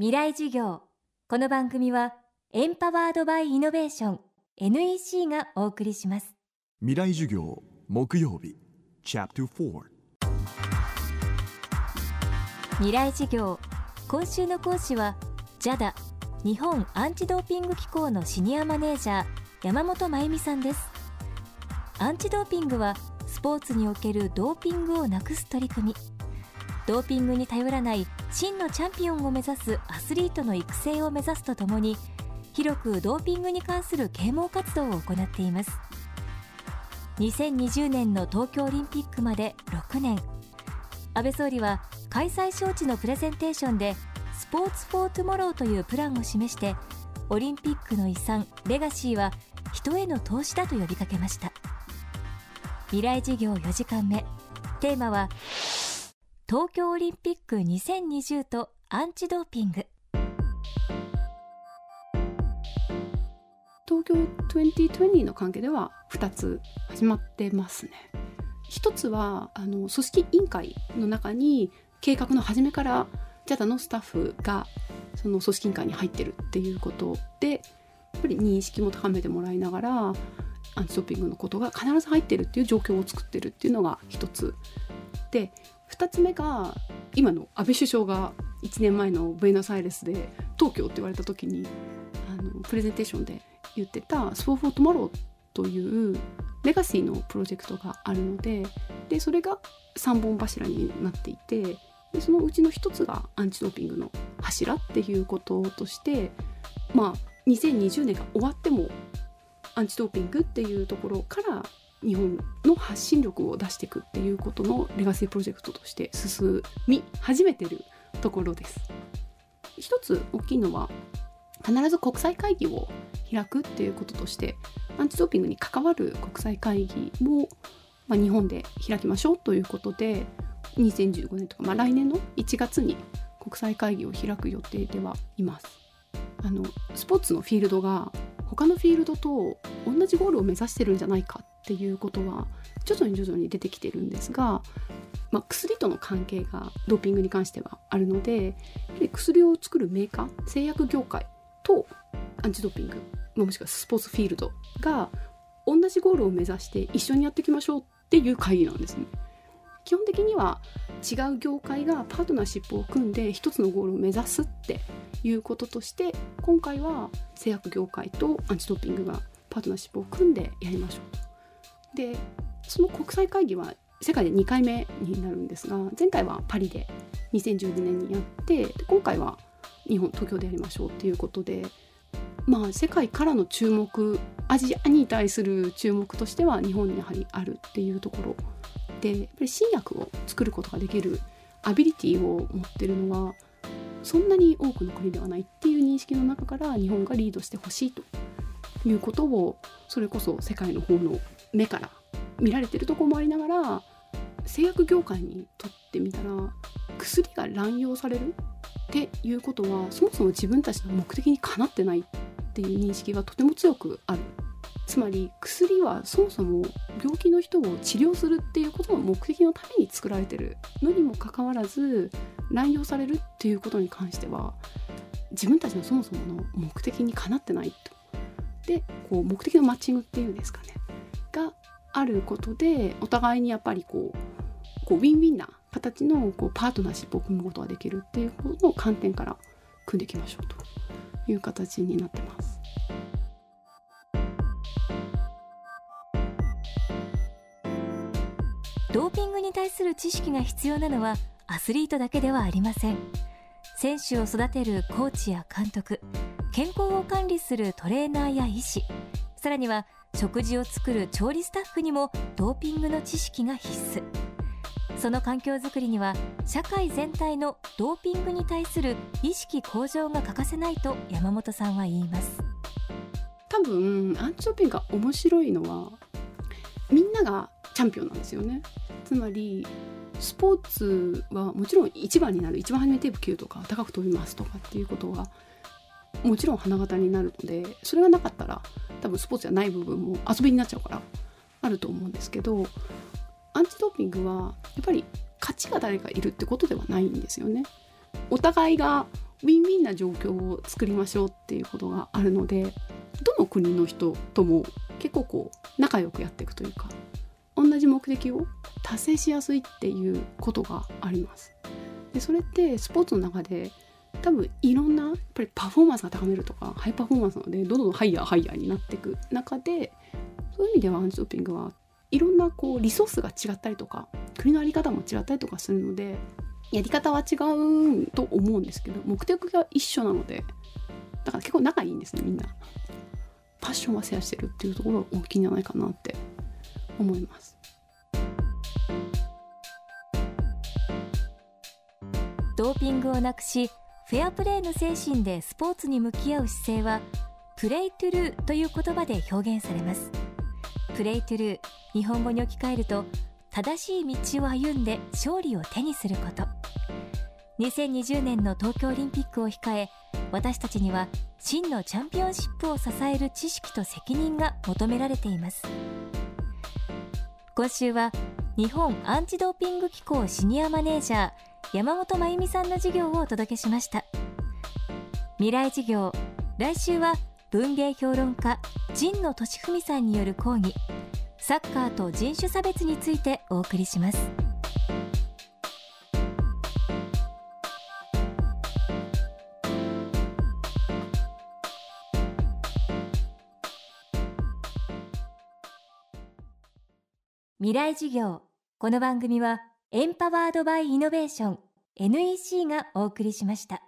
未来授業。この番組はエンパワードバイイノベーション NEC がお送りします。未来授業木曜日チャプター未来授業。今週の講師は JADA 日本アンチドーピング機構のシニアマネージャー山本真由美さんです。アンチドーピングはスポーツにおけるドーピングをなくす取り組みドーピングに頼らない真のチャンピオンを目指すアスリートの育成を目指すとともに広くドーピングに関する啓蒙活動を行っています。2020年の東京オリンピックまで6年。安倍総理は開催招致のプレゼンテーションで Sports for Tomorrow というプランを示してオリンピックの遺産レガシーは人への投資だと呼びかけました。未来事業4時間目。テーマは東京オリンピック2020とアンチドーピング東京2020の関係では2つ始まってますね。一つはあの組織委員会の中に計画の初めから JADA のスタッフがその組織委員会に入ってるっていうことでやっぱり認識も高めてもらいながらアンチドーピングのことが必ず入ってるっていう状況を作ってるっていうのが一つで2つ目が今の安倍首相が1年前のブエノスアイレスで東京って言われた時にあのプレゼンテーションで言ってた「スポーフォートマロー」というレガシーのプロジェクトがあるのででそれが3本柱になっていてでそのうちの1つがアンチドーピングの柱っていうこととしてまあ2020年が終わってもアンチドーピングっていうところから日本の発信力を出していくっていうことのレガシープロジェクトとして進み始めてるところです。一つ大きいのは必ず国際会議を開くっていうこととしてアンチドーピングに関わる国際会議も、まあ、日本で開きましょうということで2015年とか、まあ、来年の1月に国際会議を開く予定ではいます。あのスポーツのフィールドが他のフィールドと同じゴールを目指してるんじゃないかっていうことは徐々に徐々に出てきてるんですが、まあ、薬との関係がドーピングに関してはあるので薬を作るメーカー製薬業界とアンチドーピングもしくはスポーツフィールドが同じゴールを目指して一緒にやっていきましょうっていう会議なんですね。基本的には違う業界がパートナーシップを組んで一つのゴールを目指すっていうこととして今回は製薬業界とアンチドーピングがパートナーシップを組んでやりましょう。でその国際会議は世界で2回目になるんですが前回はパリで2012年にやって今回は日本東京でやりましょうっていうことでまあ世界からの注目アジアに対する注目としては日本にやはりあるっていうところでやっぱり新薬を作ることができるアビリティを持ってるのはそんなに多くの国ではないっていう認識の中から日本がリードしてほしいということをそれこそ世界の方の目から見られてるとこもありながら製薬業界にとってみたら薬が乱用されるっていうことはそもそも自分たちの目的にかなってないっていう認識がとても強くあるつまり薬はそもそも病気の人を治療するっていうことの目的のために作られてるのにもかかわらず乱用されるっていうことに関しては自分たちのそもそもの目的にかなってないと。でこう目的のマッチングっていうんですかねあることでお互いにやっぱりこうこうウィンウィンな形のこうパートナーシップを組むことができるっていうことの観点から組んでいきましょうという形になってます。ドーピングに対する知識が必要なのはアスリートだけではありません選手を育てるコーチや監督健康を管理するトレーナーや医師さらには食事を作る調理スタッフにもドーピングの知識が必須。その環境づくりには社会全体のドーピングに対する意識向上が欠かせないと山本さんは言います。多分アンチョピンが面白いのはみんながチャンピオンなんですよね。つまりスポーツはもちろん一番になる。一番初めテープ切るとか高く飛びますとかっていうことはもちろん花形になるのでそれがなかったら多分スポーツじゃない部分も遊びになっちゃうからあると思うんですけどアンチドーピングはやっぱり勝ちが誰かいるってことではないんですよね。お互いがウィンウィンな状況を作りましょうっていうことがあるのでどの国の人とも結構こう仲良くやっていくというか同じ目的を達成しやすいっていうことがあります。でそれってスポーツの中で多分いろんなやっぱりパフォーマンスが高めるとかハイパフォーマンスなのでどんどんハイヤーハイヤーになっていく中でそういう意味ではアンチドーピングはいろんなこうリソースが違ったりとか国の在り方も違ったりとかするのでやり方は違うと思うんですけど目的が一緒なのでだから結構仲いいんですねみんな。パッションはシェアしてるっていうところが大きいんじゃないかなって思います。ドーピングをなくしフェアプレーの精神でスポーツに向き合う姿勢はプレイトゥルーという言葉で表現されます。プレイトゥルー日本語に置き換えると正しい道を歩んで勝利を手にすること。2020年の東京オリンピックを控え私たちには真のチャンピオンシップを支える知識と責任が求められています。今週は日本アンチドーピング機構シニアマネージャー山本真由美さんの授業をお届けしました。未来授業来週は文芸評論家神野俊文さんによる講義サッカーと人種差別についてお送りします。未来授業この番組はエンパワードバイイノベーション NEC がお送りしました。